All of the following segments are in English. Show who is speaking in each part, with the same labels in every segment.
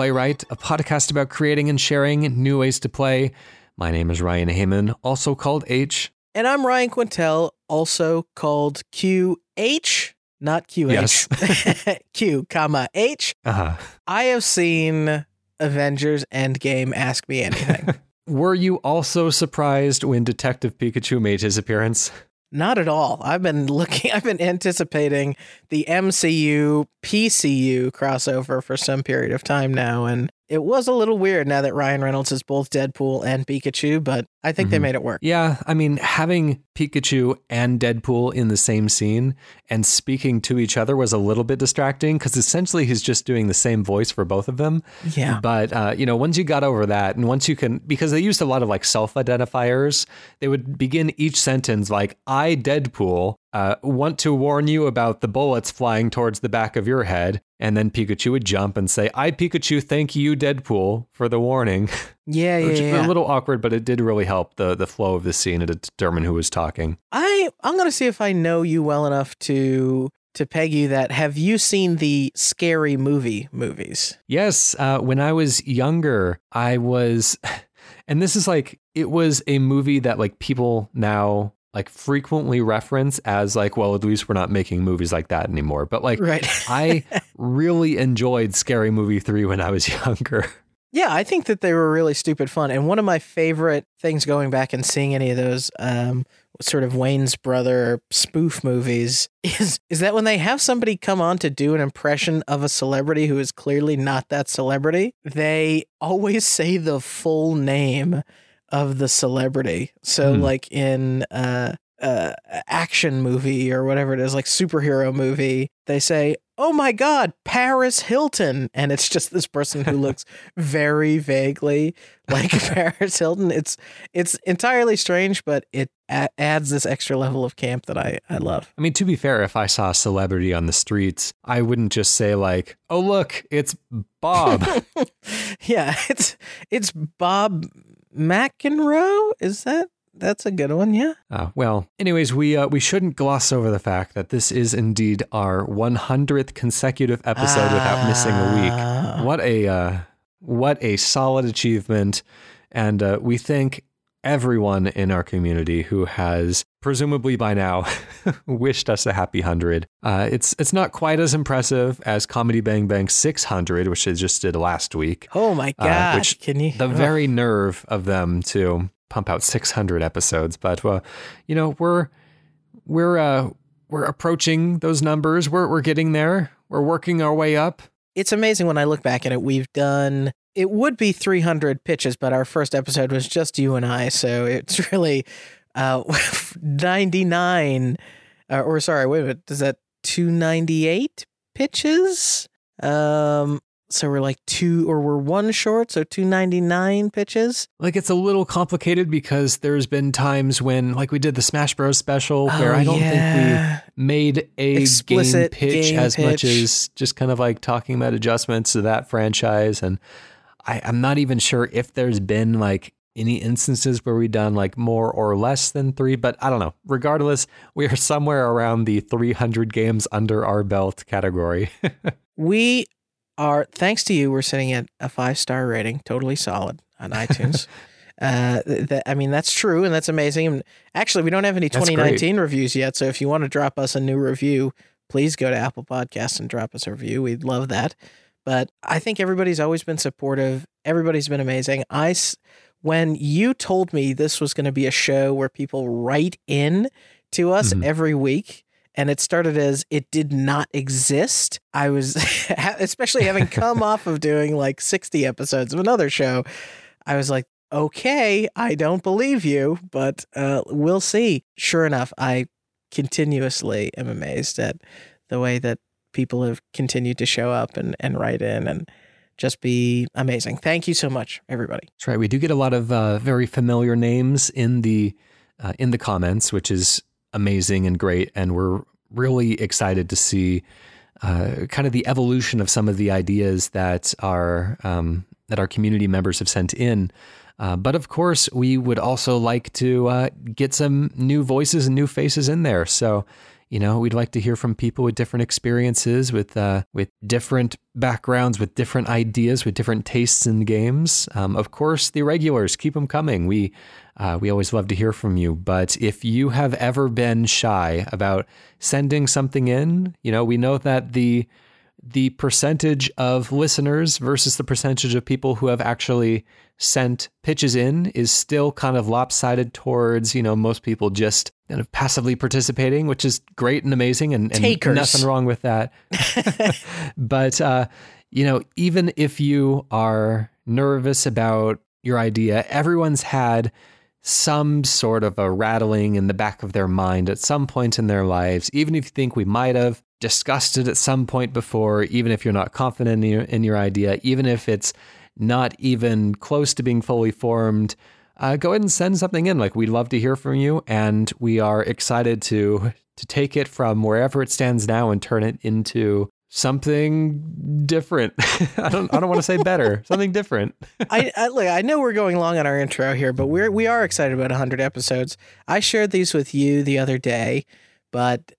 Speaker 1: Playwright, a podcast about creating and sharing new ways to play. My name is Ryan Heyman, also called H.
Speaker 2: And I'm Ryan Quintel, also called QH, not QH.
Speaker 1: Yes.
Speaker 2: Q, comma H.
Speaker 1: Uh-huh.
Speaker 2: I have seen Avengers Endgame Ask Me Anything.
Speaker 1: Were you also surprised when Detective Pikachu made his appearance?
Speaker 2: Not at all. I've been looking, I've been anticipating the MCU PCU crossover for some period of time now. And it was a little weird now that Ryan Reynolds is both Deadpool and Pikachu, but I think they
Speaker 1: Mhm.
Speaker 2: made it work.
Speaker 1: Yeah, I mean, having Pikachu and Deadpool in the same scene and speaking to each other was a little bit distracting because essentially he's just doing the same voice for both of them.
Speaker 2: Yeah.
Speaker 1: But uh, you know, once you got over that, and once you can, because they used a lot of like self-identifiers, they would begin each sentence like, "I Deadpool uh, want to warn you about the bullets flying towards the back of your head," and then Pikachu would jump and say, "I Pikachu, thank you, Deadpool, for the warning."
Speaker 2: Yeah, yeah,
Speaker 1: Which is
Speaker 2: yeah.
Speaker 1: a little awkward, but it did really help the the flow of the scene and to determine who was talking.
Speaker 2: I I'm gonna see if I know you well enough to to peg you that have you seen the scary movie movies?
Speaker 1: Yes, uh, when I was younger, I was, and this is like it was a movie that like people now like frequently reference as like, well, at least we're not making movies like that anymore. But like,
Speaker 2: Right.
Speaker 1: I really enjoyed Scary Movie three when I was younger.
Speaker 2: yeah, I think that they were really stupid fun. And one of my favorite things going back and seeing any of those um sort of Wayans brother spoof movies is is that when they have somebody come on to do an impression of a celebrity who is clearly not that celebrity, they always say the full name of the celebrity. So
Speaker 1: Hmm.
Speaker 2: like in uh uh action movie or whatever it is like superhero movie they say oh my god paris hilton and it's just this person who looks very vaguely like paris hilton it's it's entirely strange but it a- adds this extra level of camp that i i love
Speaker 1: I mean, to be fair, if I saw a celebrity on the streets, I wouldn't just say like, "Oh, look, it's Bob."
Speaker 2: yeah it's it's bob mcenroe is that that's a good one yeah
Speaker 1: Uh, well, anyways, we uh, we shouldn't gloss over the fact that this is indeed our 100th consecutive episode without missing a
Speaker 2: Ah.
Speaker 1: week. What a uh, what a solid achievement, and uh, we thank everyone in our community who has presumably by now wished us a happy hundred. Uh, it's it's not quite as impressive as Comedy Bang Bang 600, which they just did last week.
Speaker 2: oh my
Speaker 1: Uh,
Speaker 2: god
Speaker 1: which
Speaker 2: can you
Speaker 1: the
Speaker 2: Ugh.
Speaker 1: very nerve of them to pump out 600 episodes but uh, you know we're we're uh we're approaching those numbers we're we're getting there we're working our way up
Speaker 2: it's amazing when I look back at it. We've done it would be 300 pitches, but our first episode was just you and I, so it's really uh 99 uh, or sorry, wait a minute, is that 298 pitches? Um so we're like two or we're one short, so 299 pitches.
Speaker 1: like it's a little complicated because there's been times when like we did the smash bros special where
Speaker 2: Oh,
Speaker 1: i don't
Speaker 2: yeah.
Speaker 1: think we made a
Speaker 2: Explicit
Speaker 1: game pitch
Speaker 2: game
Speaker 1: as much as just kind of like talking about adjustments to that franchise and I, i'm not even sure if there's been like any instances where we've done like more or less than three but i don't know regardless we are somewhere around the 300 games under our belt category
Speaker 2: We are, thanks to you, we're sitting at a five star rating, totally solid on iTunes. uh, that I mean, that's true and that's amazing. And actually, we don't have any 2019 reviews yet. So if you want to drop us a new review, please go to Apple Podcasts and drop us a review. We'd love that. But I think everybody's always been supportive. Everybody's been amazing. I, s- when you told me this was going to be a show where people write in to us
Speaker 1: Mhm.
Speaker 2: every week, and it started as it did not exist. I was, especially having come off of doing like 60 episodes of another show, I was like, okay, I don't believe you, but uh, we'll see. Sure enough, I continuously am amazed at the way that people have continued to show up and, and write in and just be amazing. Thank you so much, everybody.
Speaker 1: That's right. We do get a lot of uh, very familiar names in the uh, in the comments, which is amazing and great, and we're really excited to see uh, kind of the evolution of some of the ideas that our um, that our community members have sent in. Uh, but of course, we would also like to uh, get some new voices and new faces in there. So, you know, we'd like to hear from people with different experiences, with uh, with different backgrounds, with different ideas, with different tastes in games. Um, of course, the regulars keep them coming. We uh, we always love to hear from you. But if you have ever been shy about sending something in, you know, we know that the the percentage of listeners versus the percentage of people who have actually sent pitches in is still kind of lopsided towards, you know, most people just kind of passively participating, which is great and amazing and, and nothing wrong with that. but, uh, you know, even if you are nervous about your idea, everyone's had some sort of a rattling in the back of their mind at some point in their lives, even if you think we might have discussed it at some point before, even if you're not confident in your, in your idea, even if it's not even close to being fully formed, uh, go ahead and send something in. Like we'd love to hear from you, and we are excited to to take it from wherever it stands now and turn it into something different. I don't I don't want to say better, something different.
Speaker 2: I, I look, I know we're going long on our intro here, but we're we are excited about 100 episodes. I shared these with you the other day, but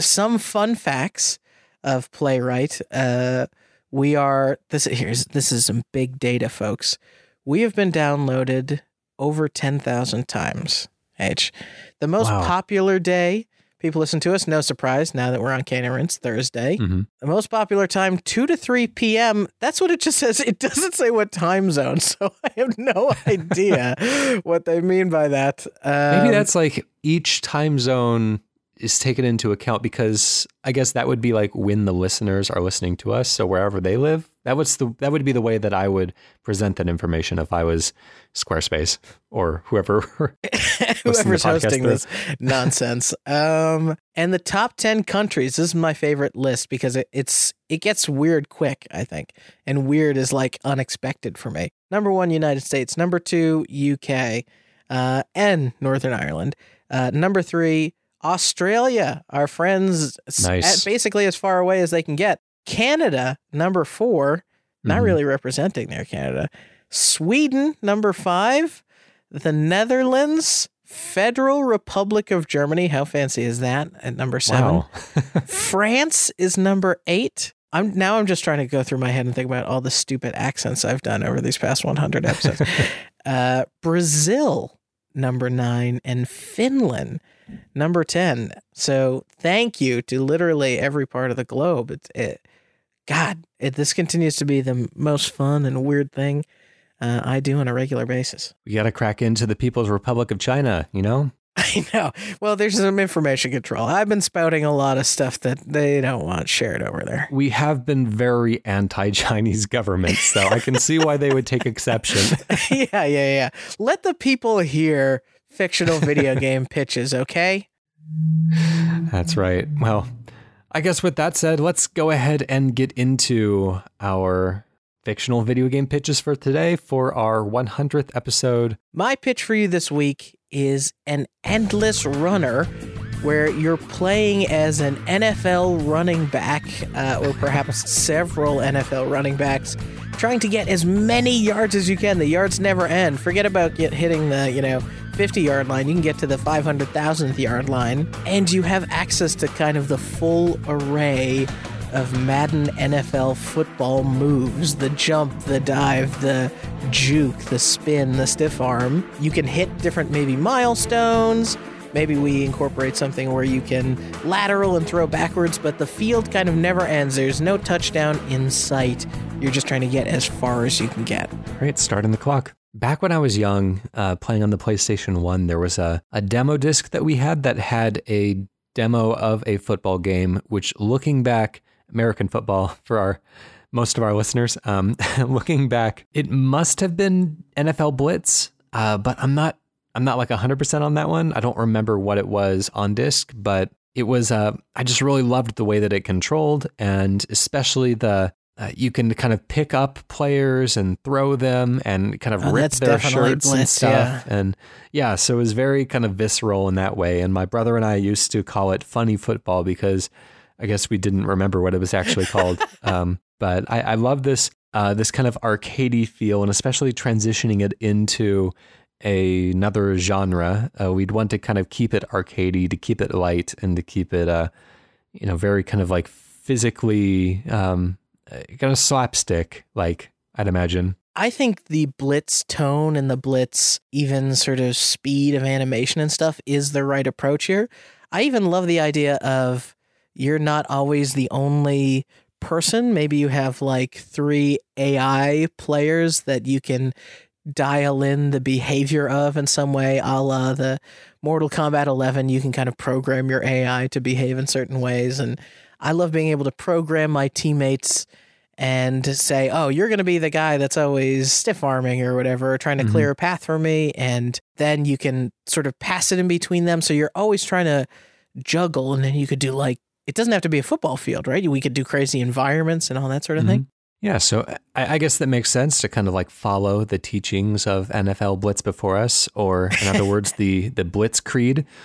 Speaker 2: some fun facts of playwright. Uh, we are this here's this is some big data, folks. We have been downloaded over 10,000 times. H. The most wow. popular day people listen to us, no surprise now that we're on Canaan Thursday. Mm-hmm. The most popular time, 2 to 3 p.m. That's what it just says. It doesn't say what time zone. So I have no idea what they mean by that.
Speaker 1: Um, Maybe that's like each time zone is taken into account because I guess that would be like when the listeners are listening to us. So wherever they live, that was the that would be the way that I would present that information if I was Squarespace or whoever
Speaker 2: whoever's hosting through. this nonsense. um, and the top ten countries. This is my favorite list because it, it's it gets weird quick. I think, and weird is like unexpected for me. Number one, United States. Number two, UK, uh, and Northern Ireland. Uh, number three. Australia, our friends, nice. basically as far away as they can get. Canada, number 4 not mm-hmm. really representing there, Canada. Sweden, number five. The Netherlands, Federal Republic of Germany. How fancy is that at number seven? Wow. France is number eight. I'm now I'm just trying to go through my head and think about all the stupid accents I've done over these past 100 episodes. uh, Brazil, number nine, and Finland, number 10. So thank you to literally every part of the globe. It's, it, God, it, this continues to be the most fun and weird thing uh, I do on a regular basis.
Speaker 1: We got to crack into the People's Republic of China, you know?
Speaker 2: I know. Well, there's some information control. I've been spouting a lot of stuff that they don't want shared over there.
Speaker 1: We have been very anti Chinese governments, so I can see why they would take exception.
Speaker 2: yeah, yeah, yeah. Let the people hear fictional video game pitches, okay?
Speaker 1: That's right. Well, I guess with that said, let's go ahead and get into our fictional video game pitches for today for our 100th episode.
Speaker 2: My pitch for you this week is an endless runner where you're playing as an NFL running back, uh, or perhaps several NFL running backs, trying to get as many yards as you can. The yards never end. Forget about get hitting the, you know, 50 yard line, you can get to the 500,000th yard line, and you have access to kind of the full array of Madden NFL football moves the jump, the dive, the juke, the spin, the stiff arm. You can hit different, maybe milestones. Maybe we incorporate something where you can lateral and throw backwards, but the field kind of never ends. There's no touchdown in sight. You're just trying to get as far as you can get.
Speaker 1: Right, starting the clock. Back when I was young, uh, playing on the PlayStation 1, there was a, a demo disc that we had that had a demo of a football game, which looking back, American football for our most of our listeners, um, looking back, it must have been NFL Blitz, uh, but I'm not I'm not like 100% on that one. I don't remember what it was on disc, but it was uh, I just really loved the way that it controlled and especially the uh, you can kind of pick up players and throw them and kind of oh, rip their shirts bliss, and stuff. Yeah. And yeah, so it was very kind of visceral in that way. And my brother and I used to call it funny football because I guess we didn't remember what it was actually called. um, but I, I love this uh, this kind of arcadey feel, and especially transitioning it into a, another genre. Uh, we'd want to kind of keep it arcadey, to keep it light, and to keep it, uh, you know, very kind of like physically um, Uh, kind of slapstick, like I'd imagine.
Speaker 2: I think the blitz tone and the blitz even sort of speed of animation and stuff is the right approach here. I even love the idea of you're not always the only person. Maybe you have like three AI players that you can dial in the behavior of in some way, a la the Mortal Kombat 11. You can kind of program your AI to behave in certain ways. And I love being able to program my teammates and say, oh, you're going to be the guy that's always stiff arming or whatever, trying to mm-hmm. clear a path for me. And then you can sort of pass it in between them. So you're always trying to juggle. And then you could do like, it doesn't have to be a football field, right? We could do crazy environments and all that sort of mm-hmm. thing.
Speaker 1: Yeah, so I, I, guess that makes sense to kind of like follow the teachings of NFL Blitz before us, or in other words, the the Blitz Creed.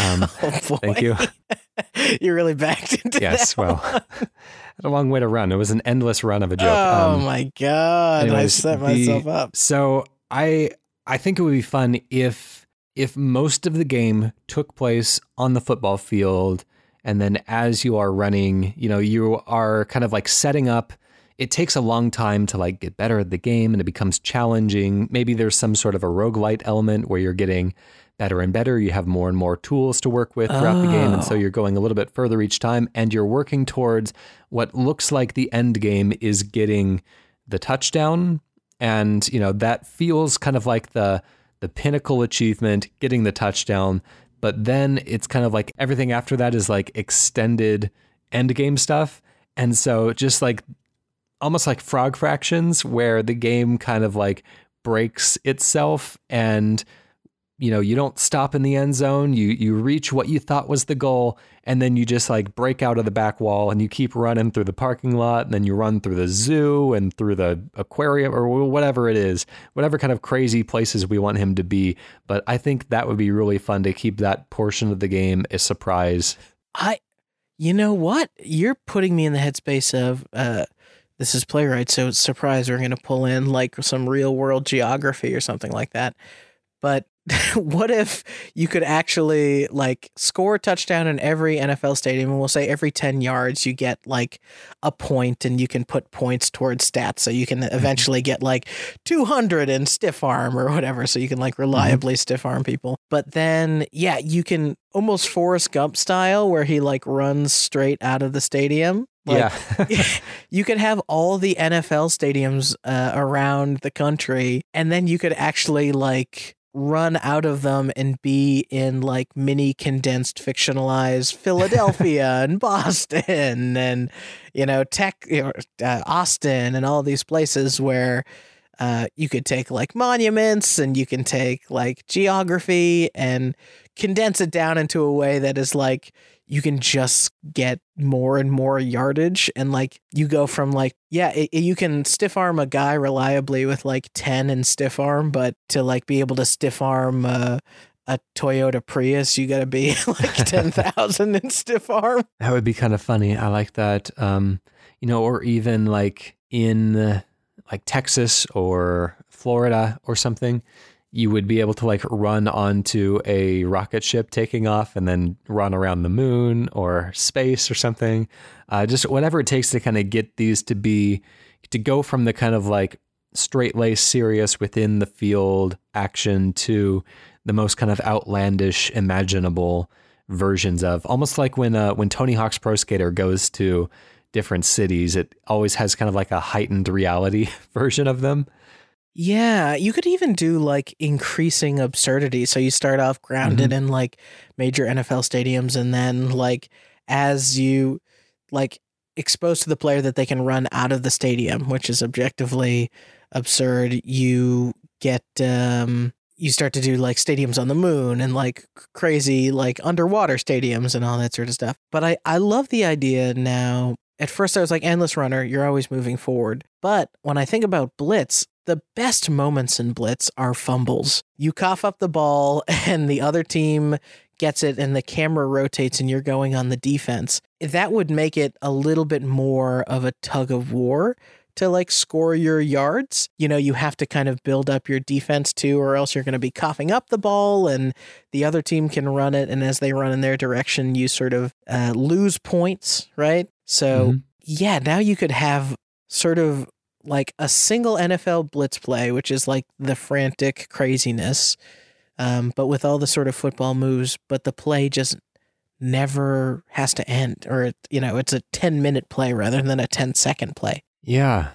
Speaker 1: Um, oh thank you.
Speaker 2: you really backed into it.
Speaker 1: yes, well, had a long way to run. It was an endless run of a joke.
Speaker 2: Oh um, my god, anyways, I set myself
Speaker 1: the,
Speaker 2: up.
Speaker 1: So I I think it would be fun if if most of the game took place on the football field, and then as you are running, you know, you are kind of like setting up it takes a long time to like get better at the game and it becomes challenging. Maybe there's some sort of a roguelite element where you're getting better and better. You have more and more tools to work with throughout oh. the game. And so oh. you're going a little bit further each time and you're working towards what looks like the end game is getting the touchdown. And, you know, that feels kind of like the the pinnacle achievement, getting the touchdown. But then it's kind of like everything after that is like extended end game stuff. And so just like almost like frog fractions where the game kind of like breaks itself and you know you don't stop in the end zone. You you reach what you thought was the goal and then you just like break out of the back wall and you keep running through the parking lot and then you run through the zoo and through the aquarium or whatever it is whatever kind of crazy places we want him to be. But i think that would be really fun to keep that portion of the game a surprise.
Speaker 2: I you know what? You're putting me in the headspace of uh this is playwright, so it's surprised we're going to pull in like some real world geography or something like that. But what if you could actually like score a touchdown in every NFL stadium and we'll say every 10 yards you get like a point and you can put points towards stats so you can mm-hmm. eventually get like 200 in stiff arm or whatever so you can like mm-hmm. reliably mm-hmm. stiff arm people. But then yeah, you can almost Forrest Gump style where he like runs straight out of the stadium
Speaker 1: like,
Speaker 2: yeah. you could have all the NFL stadiums uh, around the country, and then you could actually like run out of them and be in like mini condensed fictionalized Philadelphia and Boston and you know tech uh, Austin and all these places where uh, you could take like monuments and you can take like geography and condense it down into a way that is like you can just get more and more yardage and like you go from like yeah it, it, you can stiff arm a guy reliably with like 10 and stiff arm but to like be able to stiff arm uh, a Toyota Prius you got to be like 10,000 in stiff arm.
Speaker 1: That would be kind of funny. I like that um you know or even like in like Texas or Florida or something you would be able to like run onto a rocket ship taking off and then run around the moon or space or something. Uh, just whatever it takes to kind of get these to be, to go from the kind of like straight laced, serious within the field action to the most kind of outlandish, imaginable versions of almost like when uh, when Tony Hawk's Pro Skater goes to different cities, it always has kind of like a heightened reality version of them.
Speaker 2: Yeah, you could even do like increasing absurdity. So you start off grounded mm-hmm. in like major NFL stadiums, and then like as you like expose to the player that they can run out of the stadium, which is objectively absurd, you get um you start to do like stadiums on the moon and like crazy like underwater stadiums and all that sort of stuff. But I I love the idea now. At first I was like endless runner, you're always moving forward. But when I think about Blitz, the best moments in Blitz are fumbles. You cough up the ball and the other team gets it and the camera rotates and you're going on the defense. That would make it a little bit more of a tug of war to like score your yards. You know, you have to kind of build up your defense too, or else you're going to be coughing up the ball and the other team can run it. And as they run in their direction, you sort of uh, lose points, right? So,
Speaker 1: Mhm.
Speaker 2: yeah, now you could have sort of like a single NFL blitz play, which is like the frantic craziness, um, but with all the sort of football moves, but the play just never has to end, or it, you know, it's a 10 minute play rather than a 10 second play.
Speaker 1: Yeah.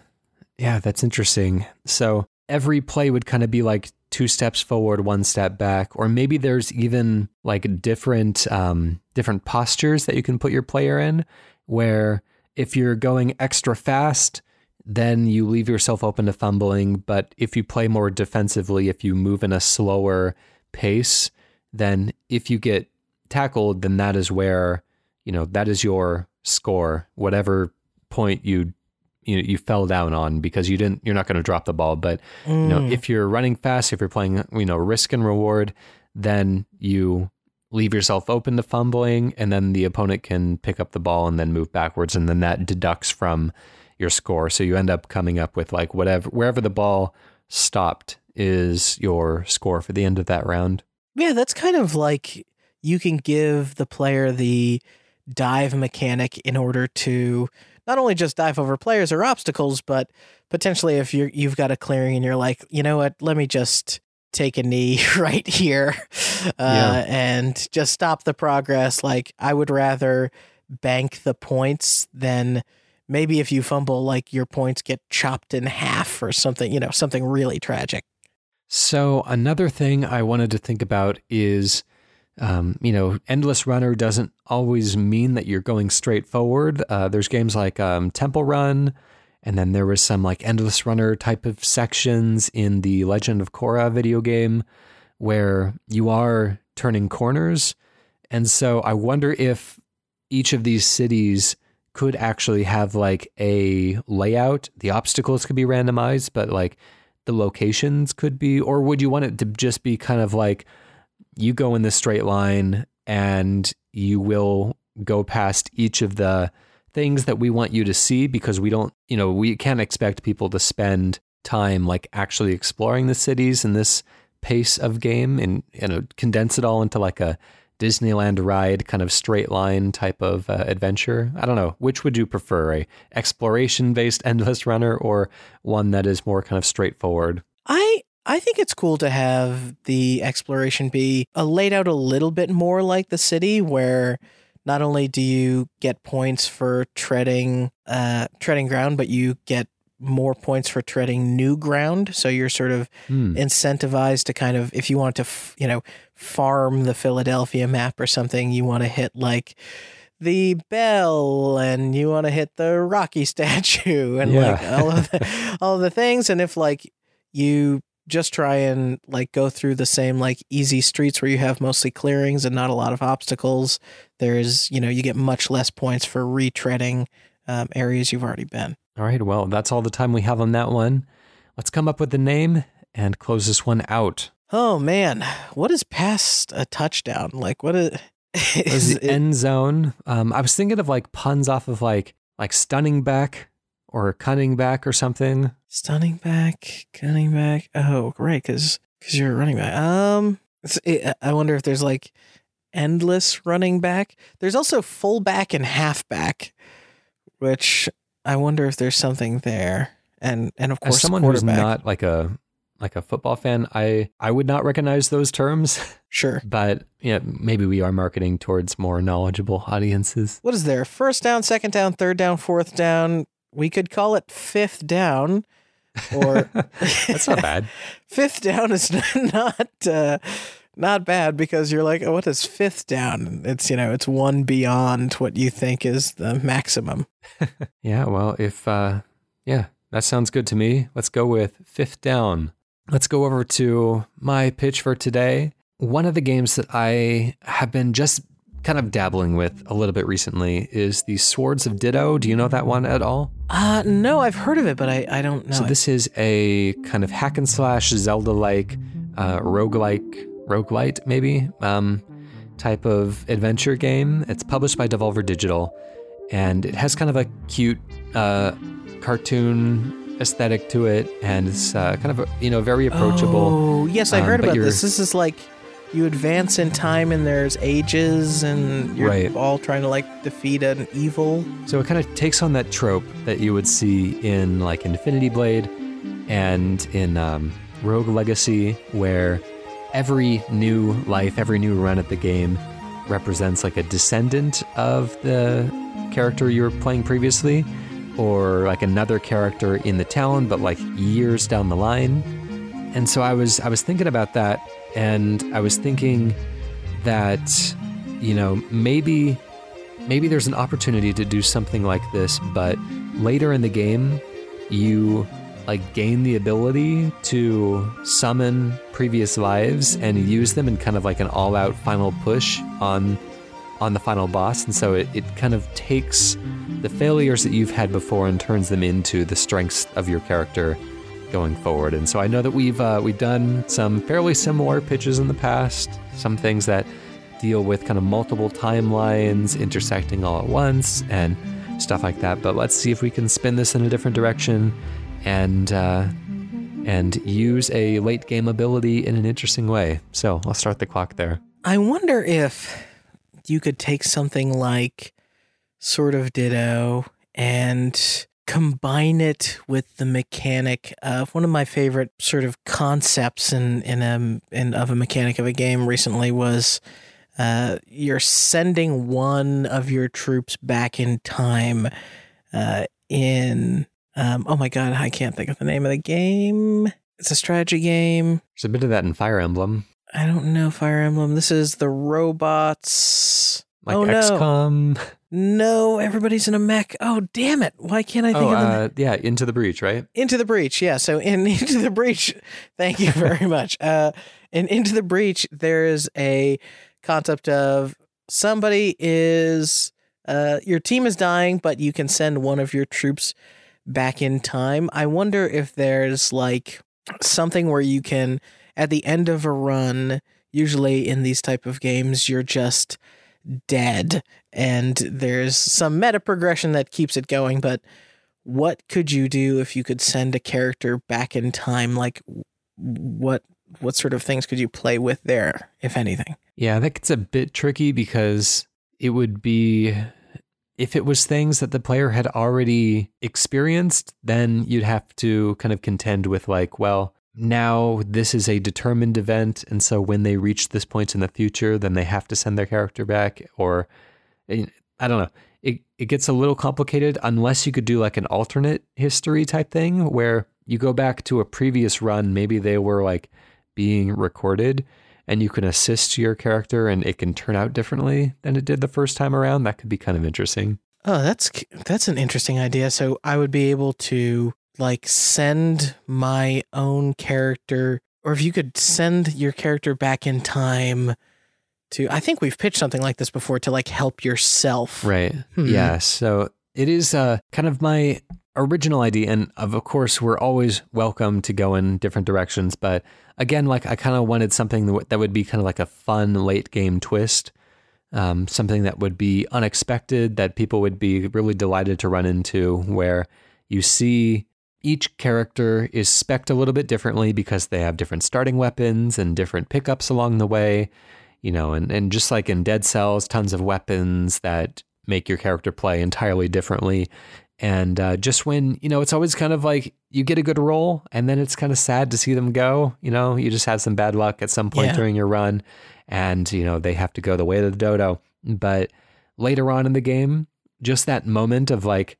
Speaker 1: Yeah, that's interesting. So every play would kind of be like two steps forward, one step back, or maybe there's even like different um, different postures that you can put your player in. Where if you're going extra fast, then you leave yourself open to fumbling. But if you play more defensively, if you move in a slower pace, then if you get tackled, then that is where you know that is your score, whatever point you you you fell down on because you didn't you're not going to drop the ball. But you know
Speaker 2: Mm.
Speaker 1: if you're running fast if you're playing you know risk and reward then you leave yourself open to fumbling and then the opponent can pick up the ball and then move backwards and then that deducts from your score. So you end up coming up with like whatever wherever the ball stopped is your score for the end of that round.
Speaker 2: Yeah, that's kind of like you can give the player the dive mechanic in order to not only just dive over players or obstacles, but potentially if you you've got a clearing and you're like, you know what, let me just take a knee right here uh,
Speaker 1: Yeah.
Speaker 2: and just stop the progress. Like I would rather bank the points than maybe if you fumble, like your points get chopped in half or something, you know, something really tragic.
Speaker 1: So another thing I wanted to think about is, um, you know, endless runner doesn't always mean that you're going straight forward. Uh, there's games like um, Temple Run, and then there was some like endless runner type of sections in the Legend of Korra video game where you are turning corners. And so I wonder if each of these cities could actually have like a layout. The obstacles could be randomized, but like the locations could be, or would you want it to just be kind of like you go in this straight line and you will go past each of the things that we want you to see because we don't, you know, we can't expect people to spend time like actually exploring the cities in this pace of game and you know condense it all into like a Disneyland ride kind of straight line type of uh, adventure. I don't know. Which would you prefer? A exploration based endless runner or one that is more kind of straightforward?
Speaker 2: I I think it's cool to have the exploration be uh, laid out a little bit more like the city, where not only do you get points for treading uh, treading ground, but you get more points for treading new ground. So you're sort of
Speaker 1: Hmm.
Speaker 2: incentivized to kind of if you want to f- you know farm the Philadelphia map or something, you want to hit like the bell and you want to hit the Rocky statue and like all of the, all of the things. And if like you just try and like go through the same like easy streets where you have mostly clearings and not a lot of obstacles, there's you know you get much less points for retreading um, areas you've already been.
Speaker 1: All right. Well, that's all the time we have on that one. Let's come up with the name and close this one out.
Speaker 2: Oh man, what is past a touchdown? Like what is,
Speaker 1: What is
Speaker 2: is
Speaker 1: the
Speaker 2: it-
Speaker 1: end zone? Um, I was thinking of like puns off of like like stunning back or cunning back or something.
Speaker 2: Stunning back, cutting back? Oh, right, because because you're running back. Um, it, I wonder if there's like endless running back. There's also fullback and halfback, which I wonder if there's something there. And and of course,
Speaker 1: As someone who's not like a like a football fan, I I would not recognize those terms,
Speaker 2: sure.
Speaker 1: but yeah, maybe we are marketing towards more knowledgeable audiences.
Speaker 2: What is there? First down, second down, third down, fourth down. We could call it fifth down, or
Speaker 1: That's not bad.
Speaker 2: fifth down is not uh, not bad because you're like, oh, what is fifth down? It's you know, it's one beyond what you think is the maximum.
Speaker 1: Yeah, well, if uh yeah, that sounds good to me. Let's go with fifth down. Let's go over to my pitch for today. One of the games that I have been just kind of dabbling with a little bit recently is the Swords of Ditto. Do you know that one at all?
Speaker 2: Uh no, I've heard of it, but I I don't know.
Speaker 1: So this is a kind of hack and slash Zelda-like uh roguelike roguelite maybe um type of adventure game. It's published by Devolver Digital and it has kind of a cute uh cartoon aesthetic to it, and it's uh, kind of you know very approachable.
Speaker 2: Oh, yes, I
Speaker 1: Um,
Speaker 2: heard about this. This is like you advance in time and there's ages and you're
Speaker 1: Right.
Speaker 2: all trying to like defeat an evil.
Speaker 1: So it kind of takes on that trope that you would see in like Infinity Blade and in um, Rogue Legacy, where every new life, every new run at the game represents like a descendant of the character you were playing previously, or like another character in the town, but like years down the line. And so I was I was thinking about that, and I was thinking that you know maybe maybe there's an opportunity to do something like this, but later in the game, you like gain the ability to summon previous lives and use them in kind of like an all-out final push on on the final boss. And so it, it kind of takes the failures that you've had before and turns them into the strengths of your character going forward. And so I know that we've uh, we've done some fairly similar pitches in the past, some things that deal with kind of multiple timelines intersecting all at once and stuff like that. But let's see if we can spin this in a different direction and uh, and use a late game ability in an interesting way. So I'll start the clock there.
Speaker 2: I wonder if you could take something like Swords of Ditto and combine it with the mechanic of one of my favorite sort of concepts in in a in of a mechanic of a game recently was uh, you're sending one of your troops back in time uh, in um, oh my god I can't think of the name of the game it's a strategy game
Speaker 1: There's a bit of that in Fire Emblem,
Speaker 2: I don't know Fire Emblem. This is the robots.
Speaker 1: like
Speaker 2: oh
Speaker 1: XCOM.
Speaker 2: no! No, everybody's in a mech. Oh damn it! Why can't I think
Speaker 1: Oh,
Speaker 2: of the
Speaker 1: uh, yeah, Into the Breach, right?
Speaker 2: Into the Breach? Yeah. So in Into the Breach, thank you very much. Uh, in Into the Breach, there is a concept of somebody is uh your team is dying, but you can send one of your troops back in time. I wonder if there's like something where you can at the end of a run usually in these type of games you're just dead and there's some meta progression that keeps it going but what could you do if you could send a character back in time? Like what what sort of things could you play with there if anything?
Speaker 1: Yeah, that gets a bit tricky because it would be if it was things that the player had already experienced, then you'd have to kind of contend with like, well, now this is a determined event, and so when they reach this point in the future, then they have to send their character back, or eh, I don't know. It it gets a little complicated unless you could do like an alternate history type thing where you go back to a previous run, maybe they were like being recorded and you can assist your character and it can turn out differently than it did the first time around. That could be kind of interesting.
Speaker 2: Oh, that's that's an interesting idea. So I would be able to like send my own character, or if you could send your character back in time to. I think we've pitched something like this before to like help yourself.
Speaker 1: Right.
Speaker 2: Hmm.
Speaker 1: Yeah. So it is uh, kind of my original idea. And of, course, we're always welcome to go in different directions. But again, like I kind of wanted something that, w- that would be kind of like a fun late game twist. Um, something that would be unexpected, that people would be really delighted to run into, where you see each character is spec'd a little bit differently because they have different starting weapons and different pickups along the way you know, and, and just like in Dead Cells, tons of weapons that make your character play entirely differently. And uh, just when, you know, it's always kind of like you get a good roll and then it's kind of sad to see them go. You know, you just have some bad luck at some point
Speaker 2: Yeah.
Speaker 1: during your run and, you know, they have to go the way of the dodo. But later on in the game, just that moment of like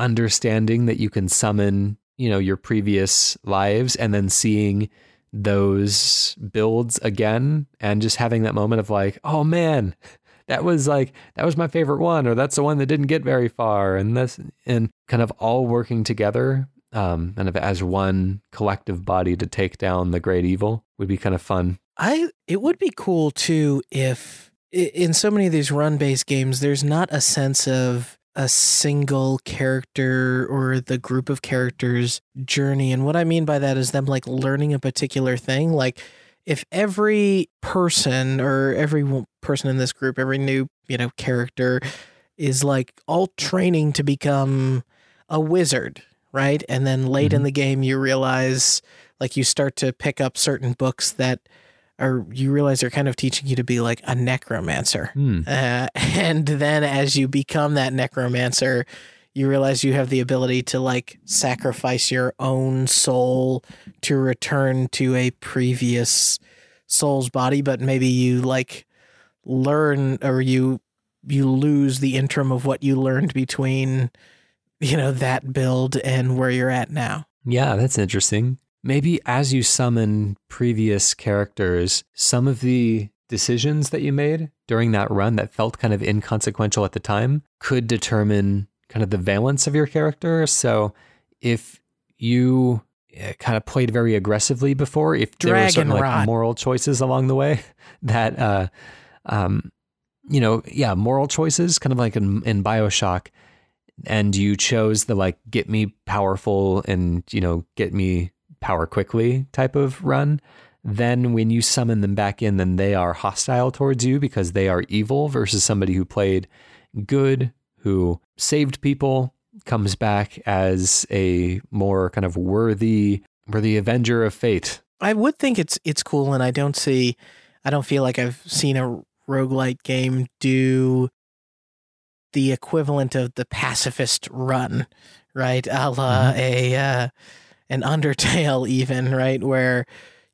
Speaker 1: understanding that you can summon, you know, your previous lives and then seeing those builds again and just having that moment of like, oh man, that was like that was my favorite one, or that's the one that didn't get very far, and this and kind of all working together, um, kind of as one collective body to take down the great evil would be kind of fun.
Speaker 2: I it would be cool too if in so many of these run based games there's not a sense of a single character or the group of characters journey. And what I mean by that is them like learning a particular thing. Like if every person or every person in this group every new you know character is like all training to become a wizard, right? And then late in mm-hmm. the game, you realize, like, you start to pick up certain books that are, you realize they're kind of teaching you to be like a necromancer.
Speaker 1: Hmm.
Speaker 2: Uh, and then as you become that necromancer, you realize you have the ability to like sacrifice your own soul to return to a previous soul's body, but maybe you like learn or you you lose the interim of what you learned between you know that build and where you're at now.
Speaker 1: Yeah, that's interesting. Maybe as you summon previous characters, some of the decisions that you made during that run that felt kind of inconsequential at the time could determine kind of the valence of your character. So if you eh, kind of played very aggressively before, if there were certain like moral choices along the way that, uh, um, you know, yeah, moral choices, kind of like in, in Bioshock, and you chose the like get me powerful and you know get me power quickly type of run then when you summon them back in then they are hostile towards you because they are evil versus somebody who played good who saved people comes back as a more kind of worthy worthy avenger of fate
Speaker 2: I would think it's it's cool and I don't see I don't feel like I've seen a roguelite game do the equivalent of the pacifist run, right? A la a uh, an Undertale even, right? Where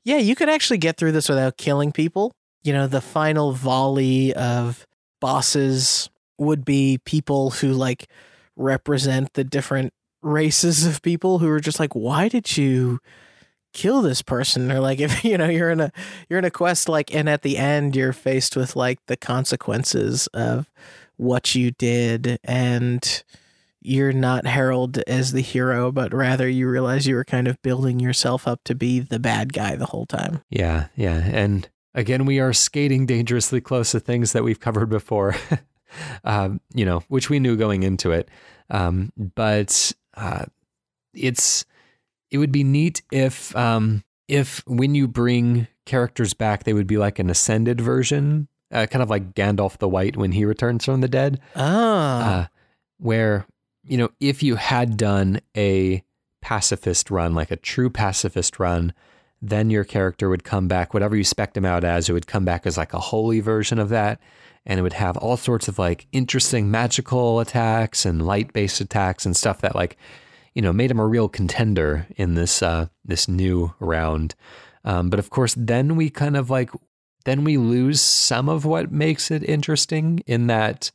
Speaker 2: yeah, you could actually get through this without killing people. You know, the final volley of bosses would be people who like represent the different races of people who are just like, why did you kill this person? Or like if you know you're in a you're in a quest like and at the end you're faced with like the consequences of what you did and you're not heralded as the hero, but rather you realize you were kind of building yourself up to be the bad guy the whole time.
Speaker 1: yeah yeah and again we are skating dangerously close to things that we've covered before um, you know which we knew going into it um, but uh, it's it would be neat if um, if when you bring characters back they would be like an ascended version uh, kind of like Gandalf the White when he returns from the dead
Speaker 2: Ah,
Speaker 1: uh, where you know if you had done a pacifist run like a true pacifist run then your character would come back whatever you spec him out as it would come back as like a holy version of that. And it would have all sorts of like interesting magical attacks and light based attacks and stuff that like you know made him a real contender in this uh this new round. Um, but of course then we kind of like then we lose some of what makes it interesting in that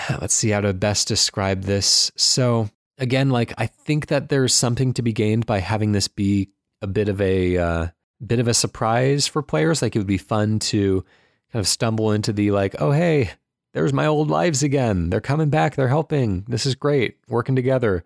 Speaker 1: let's see how to best describe this. So again like i think that there's something to be gained by having this be a bit of a uh, bit of a surprise for players. Like it would be fun to kind of stumble into the like oh hey there's my old lives again. They're coming back. They're helping. This is great. Working together.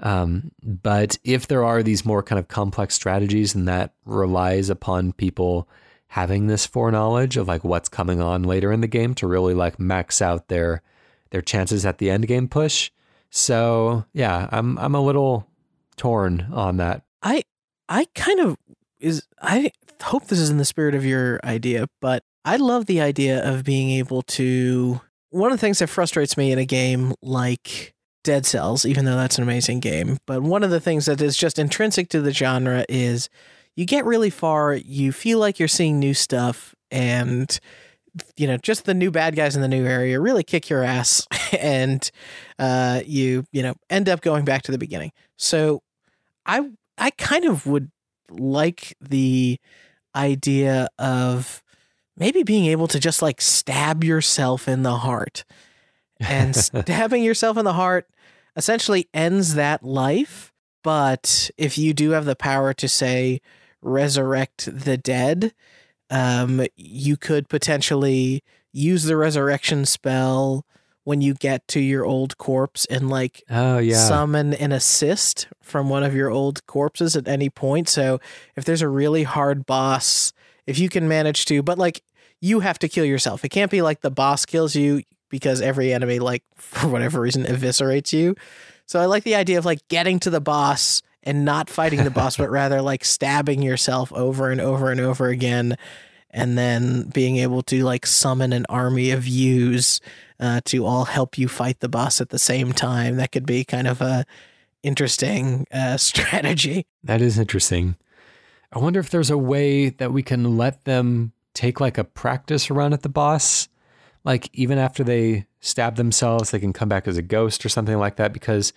Speaker 1: Um, but if there are these more kind of complex strategies and that relies upon people having this foreknowledge of like what's coming on later in the game to really like max out their their chances at the end game push. So yeah, I'm I'm a little torn on that.
Speaker 2: I I kind of is I hope this is in the spirit of your idea, but I love the idea of being able to one of the things that frustrates me in a game like Dead Cells, even though that's an amazing game, but one of the things that is just intrinsic to the genre is you get really far, you feel like you're seeing new stuff and you know, just the new bad guys in the new area really kick your ass and uh you, you know, end up going back to the beginning. So I I kind of would like the idea of maybe being able to just like stab yourself in the heart. And stabbing yourself in the heart essentially ends that life. But if you do have the power to say resurrect the dead, um, you could potentially use the resurrection spell when you get to your old corpse and like
Speaker 1: Oh yeah.
Speaker 2: summon an assist from one of your old corpses at any point. So if there's a really hard boss, if you can manage to, but like you have to kill yourself. It can't be like the boss kills you because every enemy, like for whatever reason, eviscerates you. So I like the idea of like getting to the boss and not fighting the boss, but rather like stabbing yourself over and over and over again. And then being able to like summon an army of yous uh, to all help you fight the boss at the same time. That could be kind of a interesting uh, strategy.
Speaker 1: That is interesting. I wonder if there's a way that we can let them take like a practice run at the boss. Like even after they stab themselves, they can come back as a ghost or something like that. Because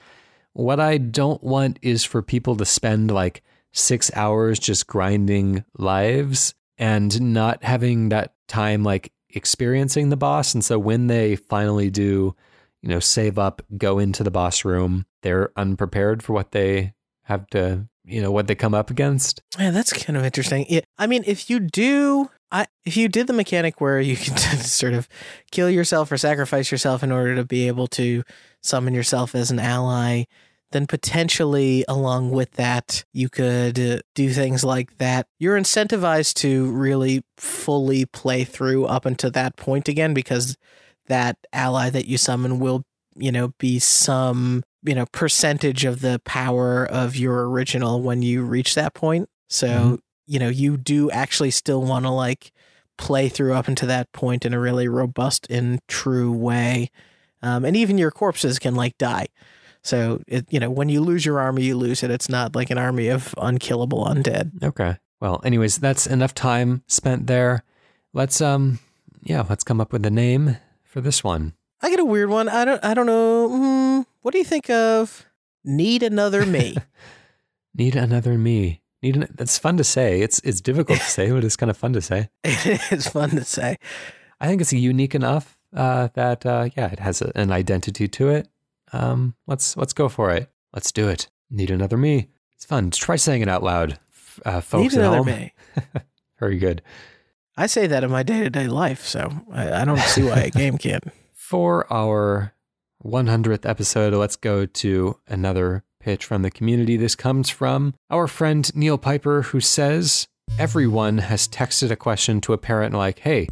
Speaker 1: what I don't want is for people to spend like six hours just grinding lives and not having that time like experiencing the boss. And so when they finally do, you know, save up, go into the boss room, they're unprepared for what they have to, you know, what they come up against.
Speaker 2: Yeah, that's kind of interesting. Yeah, I mean, if you do, I if you did the mechanic where you can sort of kill yourself or sacrifice yourself in order to be able to summon yourself as an ally, then potentially along with that, you could uh, do things like that. You're incentivized to really fully play through up until that point again because that ally that you summon will, you know, be some, you know, percentage of the power of your original when you reach that point. So, mm-hmm. you know, you do actually still want to like play through up until that point in a really robust and true way. Um, and even your corpses can like die. So it, you know, when you lose your army, you lose it. It's not like an army of unkillable undead.
Speaker 1: Okay. Well, anyways, that's enough time spent there. Let's um, yeah, let's come up with a name for this one.
Speaker 2: I get a weird one. I don't. I don't know. Mm, what do you think of "Need Another Me"?
Speaker 1: Need another me. Need an, that's fun to say. It's it's difficult to say, but it's kind of fun to say.
Speaker 2: it's fun to say.
Speaker 1: I think it's unique enough uh, that uh, yeah, it has a, an identity to it. Um, let's let's go for it. Let's do it. Need another me. It's fun. Try saying it out loud, uh, folks.
Speaker 2: Need another me.
Speaker 1: Very good.
Speaker 2: I say that in my day to day life, so I, I don't see why a game can't.
Speaker 1: For our 100th episode, let's go to another pitch from the community. This comes from our friend Neil Piper, who says everyone has texted a question to a parent like, "Hey."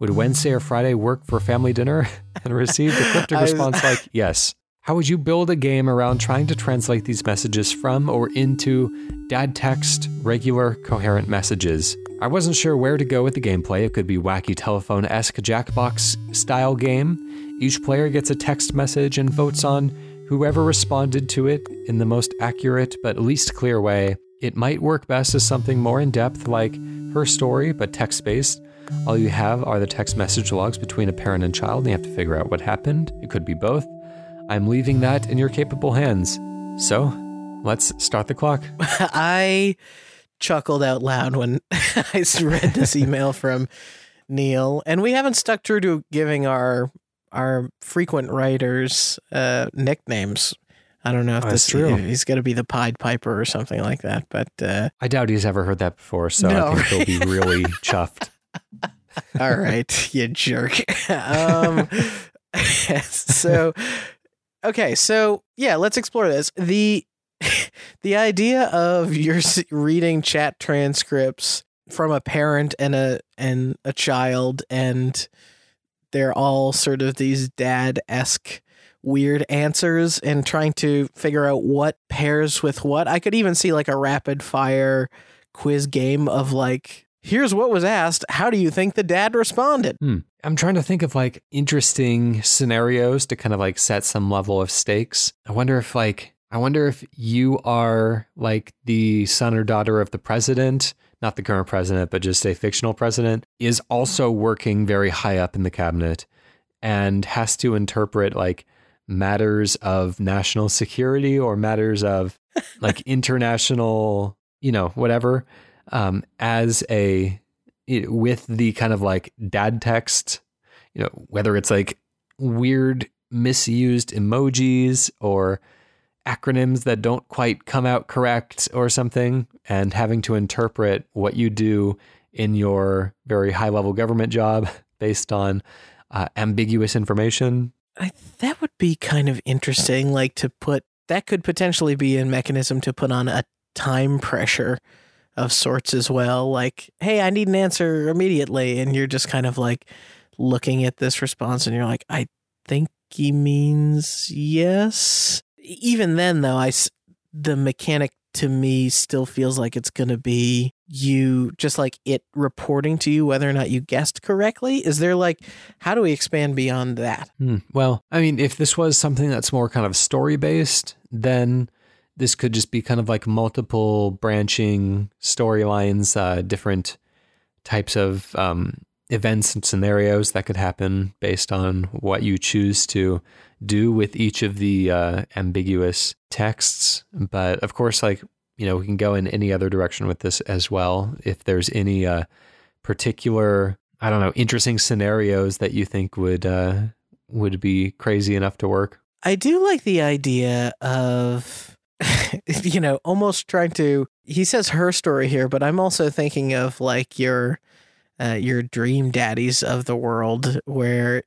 Speaker 1: Would Wednesday or Friday work for family dinner? and received a cryptic response like, yes. How would you build a game around trying to translate these messages from or into dad text, regular, coherent messages? I wasn't sure where to go with the gameplay. It could be wacky telephone esque Jackbox style game. Each player gets a text message and votes on whoever responded to it in the most accurate but least clear way. It might work best as something more in depth like her story, but text based. All you have are the text message logs between a parent and child, and you have to figure out what happened. It could be both. I'm leaving that in your capable hands. So, let's start the clock.
Speaker 2: I chuckled out loud when I read this email from Neil, and we haven't stuck true to giving our our frequent writers uh, nicknames. I don't know if oh, this true. he's going to be the Pied Piper or something like that, but uh,
Speaker 1: I doubt he's ever heard that before. So no, I think he'll be really chuffed.
Speaker 2: All right, you jerk. Um, so okay, so yeah, let's explore this. The the idea of you're reading chat transcripts from a parent and a and a child and they're all sort of these dad esque weird answers and trying to figure out what pairs with what. I could even see like a rapid fire quiz game of like here's what was asked. How do you think the dad responded?
Speaker 1: Hmm. I'm trying to think of like interesting scenarios to kind of like set some level of stakes. I wonder if like I wonder if you are like the son or daughter of the president, not the current president, but just a fictional president, is also working very high up in the cabinet and has to interpret like matters of national security or matters of like international, you know, whatever um, as a with the kind of like dad text, you know, whether it's like weird misused emojis or acronyms that don't quite come out correct or something, and having to interpret what you do in your very high level government job based on uh, ambiguous information.
Speaker 2: I, that would be kind of interesting, like to put that could potentially be a mechanism to put on a time pressure of sorts as well. Like, hey, I need an answer immediately. And you're just kind of like looking at this response and you're like, I think he means yes. Even then, though, I, the mechanic to me still feels like it's going to be you just like it reporting to you whether or not you guessed correctly is there like how do we expand beyond that
Speaker 1: hmm. well i mean if this was something that's more kind of story based then this could just be kind of like multiple branching storylines, uh, different types of um, events and scenarios that could happen based on what you choose to do with each of the uh, ambiguous texts. But of course, like, you know, we can go in any other direction with this as well. If there's any uh, particular, I don't know, interesting scenarios that you think would uh, would be crazy enough to work.
Speaker 2: I do like the idea of you know, almost trying to. He says her story here, but I'm also thinking of like your, uh, your dream daddies of the world, where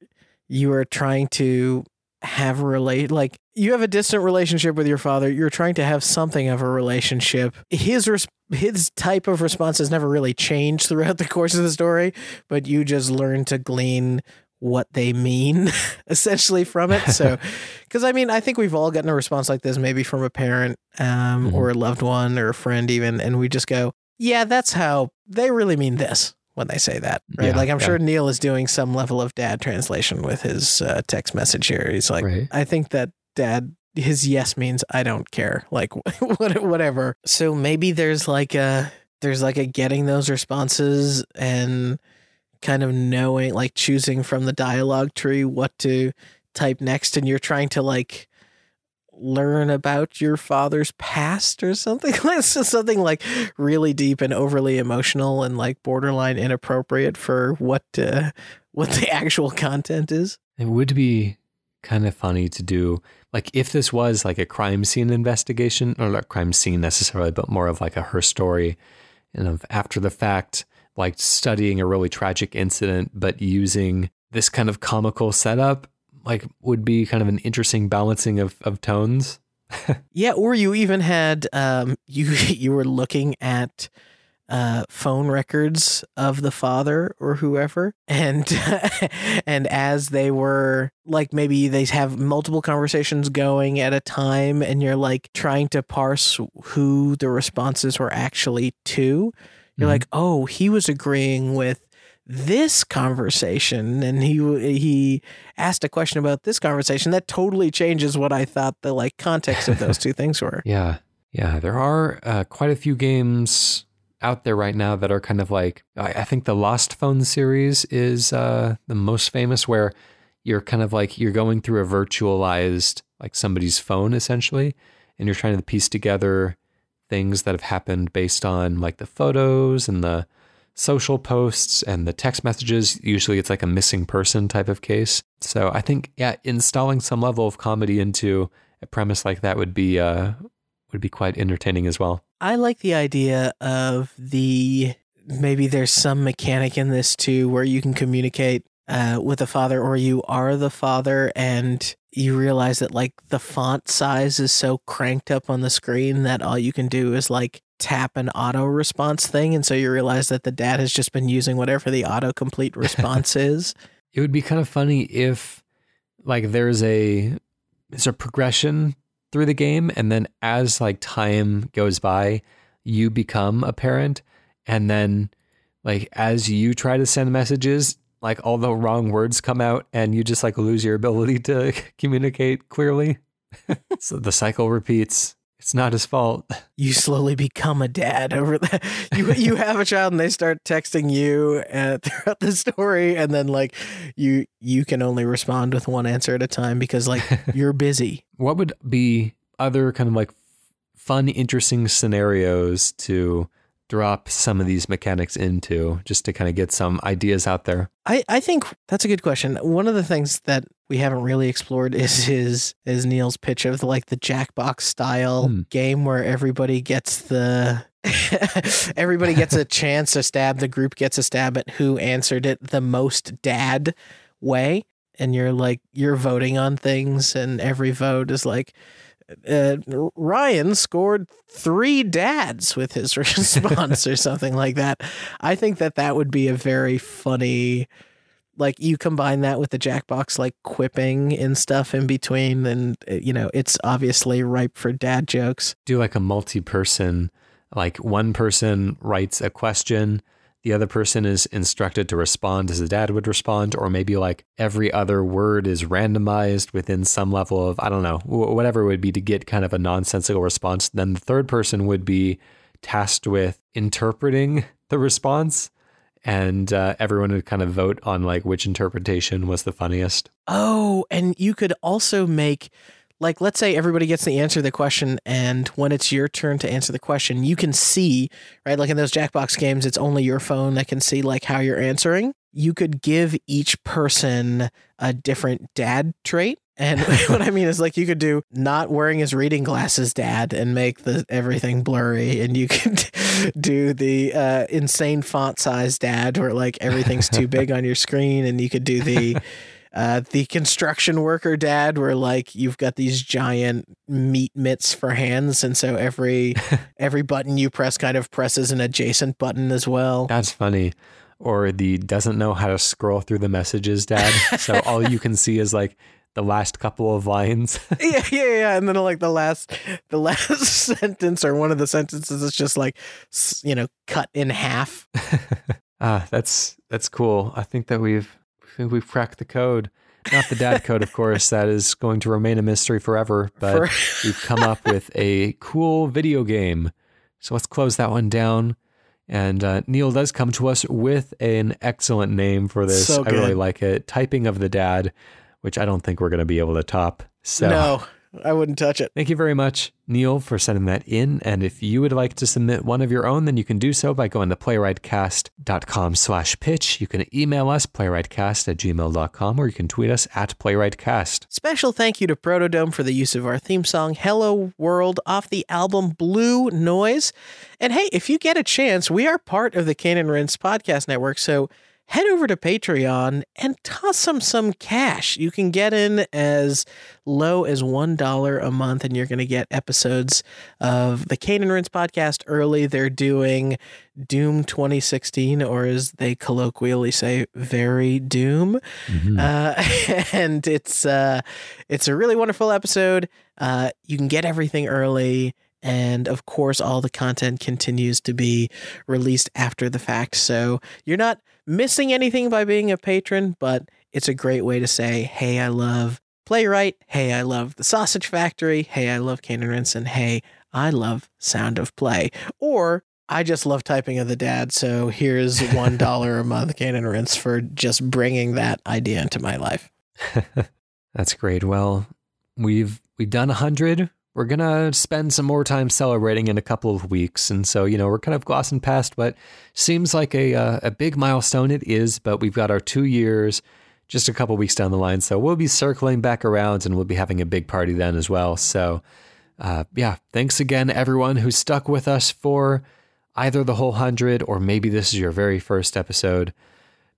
Speaker 2: you are trying to have a relate like you have a distant relationship with your father you're trying to have something of a relationship his res- his type of response has never really changed throughout the course of the story but you just learn to glean what they mean essentially from it. So, because I mean, I think we've all gotten a response like this, maybe from a parent um, mm-hmm. or a loved one or a friend, even, and we just go, yeah, that's how they really mean this when they say that, right? Yeah, like, I'm yeah. sure Neil is doing some level of dad translation with his uh, text message here. He's like, right. I think that dad his yes means I don't care, like whatever. So maybe there's like a there's like a getting those responses and kind of knowing, like choosing from the dialogue tree what to type next, and you're trying to like learn about your father's past or something like something like really deep and overly emotional and like borderline inappropriate for what uh, what the actual content is.
Speaker 1: It would be kind of funny to do like if this was like a crime scene investigation or not crime scene necessarily but more of like a her story and of after the fact like studying a really tragic incident, but using this kind of comical setup, like would be kind of an interesting balancing of, of tones.
Speaker 2: yeah, or you even had um, you you were looking at uh, phone records of the father or whoever, and and as they were like maybe they have multiple conversations going at a time, and you're like trying to parse who the responses were actually to. You're mm-hmm. like, oh, he was agreeing with this conversation and he he asked a question about this conversation that totally changes what I thought the like context of those two things were.
Speaker 1: Yeah. Yeah, there are uh, quite a few games out there right now that are kind of like I, I think the Lost Phone series is uh, the most famous where you're kind of like you're going through a virtualized like somebody's phone essentially and you're trying to piece together things that have happened based on like the photos and the social posts and the text messages. Usually it's like a missing person type of case. So I think, yeah, installing some level of comedy into a premise like that would be, uh, would be quite entertaining as well.
Speaker 2: I like the idea of the maybe there's some mechanic in this too where you can communicate uh, with the father or you are the father and you realize that like the font size is so cranked up on the screen that all you can do is like tap an auto response thing and so you realize that the dad has just been using whatever the autocomplete response is.
Speaker 1: It would be kind of funny if like there's a there's a progression through the game and then as like time goes by you become a parent and then like as you try to send messages like all the wrong words come out and you just like lose your ability to communicate clearly. so the cycle repeats. It's not his fault.
Speaker 2: You slowly become a dad over that. You you have a child and they start texting you uh, throughout the story, and then like you you can only respond with one answer at a time because like you're busy.
Speaker 1: What would be other kind of like fun, interesting scenarios to drop some of these mechanics into just to kind of get some ideas out there?
Speaker 2: I, I think that's a good question. One of the things that we haven't really explored is his is Neil's pitch of the, like the Jackbox style hmm. game where everybody gets the everybody gets a chance to stab. The group gets a stab at who answered it the most dad way. And you're like you're voting on things and every vote is like uh, Ryan scored three dads with his response or something like that. I think that that would be a very funny, like you combine that with the Jackbox like quipping and stuff in between, and uh, you know it's obviously ripe for dad jokes.
Speaker 1: Do like a multi-person, like one person writes a question, the other person is instructed to respond as the dad would respond, or maybe like every other word is randomized within some level of, I don't know, whatever it would be to get kind of a nonsensical response. Then the third person would be tasked with interpreting the response and uh, everyone would kind of vote on like which interpretation was the funniest.
Speaker 2: Oh, and you could also make like let's say everybody gets the answer to the question and when it's your turn to answer the question you can see right like in those jackbox games it's only your phone that can see like how you're answering. You could give each person a different dad trait and what I mean is like you could do not wearing his reading glasses dad and make the everything blurry and you could do the uh, insane font size dad where like everything's too big on your screen and you could do the uh, the construction worker dad where like you've got these giant meat mitts for hands and so every every button you press kind of presses an adjacent button as well.
Speaker 1: That's funny or the doesn't know how to scroll through the messages dad. So all you can see is like the last couple of lines.
Speaker 2: yeah, yeah, yeah, and then like the last the last sentence or one of the sentences is just like you know cut in half.
Speaker 1: ah, that's that's cool. I think that we've we've cracked the code. Not the dad code, of course. That is going to remain a mystery forever. But For- we've come up with a cool video game. So let's close that one down. And uh, Neil does come to us with an excellent name for this. So I really like it. Typing of the Dad which I don't think we're going to be able to top. So
Speaker 2: no, I wouldn't touch it.
Speaker 1: Thank you very much, Neil, for sending that in. And if you would like to submit one of your own, then you can do so by going to playwrightcast.com slash pitch. You can email us, playwrightcast at gmail.com, or you can tweet us at playwrightcast.
Speaker 2: Special thank you to Protodome for the use of our theme song, Hello World, off the album Blue Noise. And hey, if you get a chance, we are part of the Cane and Rinse podcast network, so head over to Patreon and toss them some cash. You can get in as low as $1 a month, and you're going to get episodes of the Cane and Rinse podcast early. They're doing Doom 2016, or as they colloquially say, Very Doom. Mm-hmm. Uh, and it's, uh, it's a really wonderful episode. Uh, you can get everything early. And of course, all the content continues to be released after the fact. So you're not missing anything by being a patron, but it's a great way to say, hey, I love Playwright. Hey, I love The Sausage Factory. Hey, I love Cane and Rinse. And hey, I love Sound of Play. Or I just love typing of the dad. So here's $1 a month Cane and Rinse for just bringing that idea into my life.
Speaker 1: That's great. Well, we've we've done a hundred we're going to spend some more time celebrating in a couple of weeks. And so, you know, we're kind of glossing past what seems like a, uh, a big milestone. It is, but we've got our two years just a couple weeks down the line. So we'll be circling back around and we'll be having a big party then as well. So, uh, yeah, thanks again, everyone who stuck with us for either the whole hundred or maybe this is your very first episode.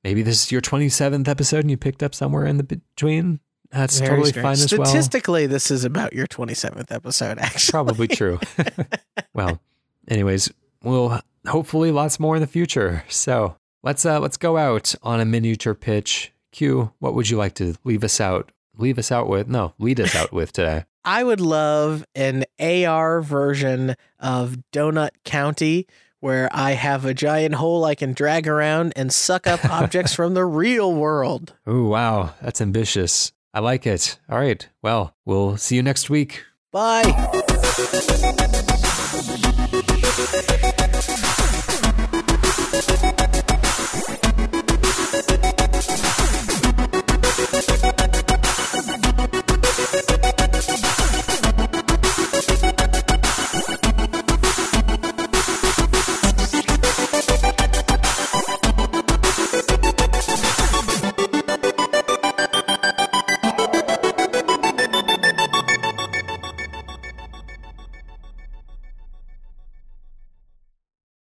Speaker 1: Maybe this is your 27th episode and you picked up somewhere in the between. That's Very totally strange. fine as
Speaker 2: well. Statistically, this is about your 27th episode, actually.
Speaker 1: Probably true. well, anyways, we'll hopefully lots more in the future. So let's uh let's go out on a miniature pitch. Q, what would you like to leave us out? Leave us out with? No, lead us out with today.
Speaker 2: I would love an AR version of Donut County where I have a giant hole I can drag around and suck up objects from the real world.
Speaker 1: Oh, wow. That's ambitious. I like it. All right. Well, we'll see you next week.
Speaker 2: Bye.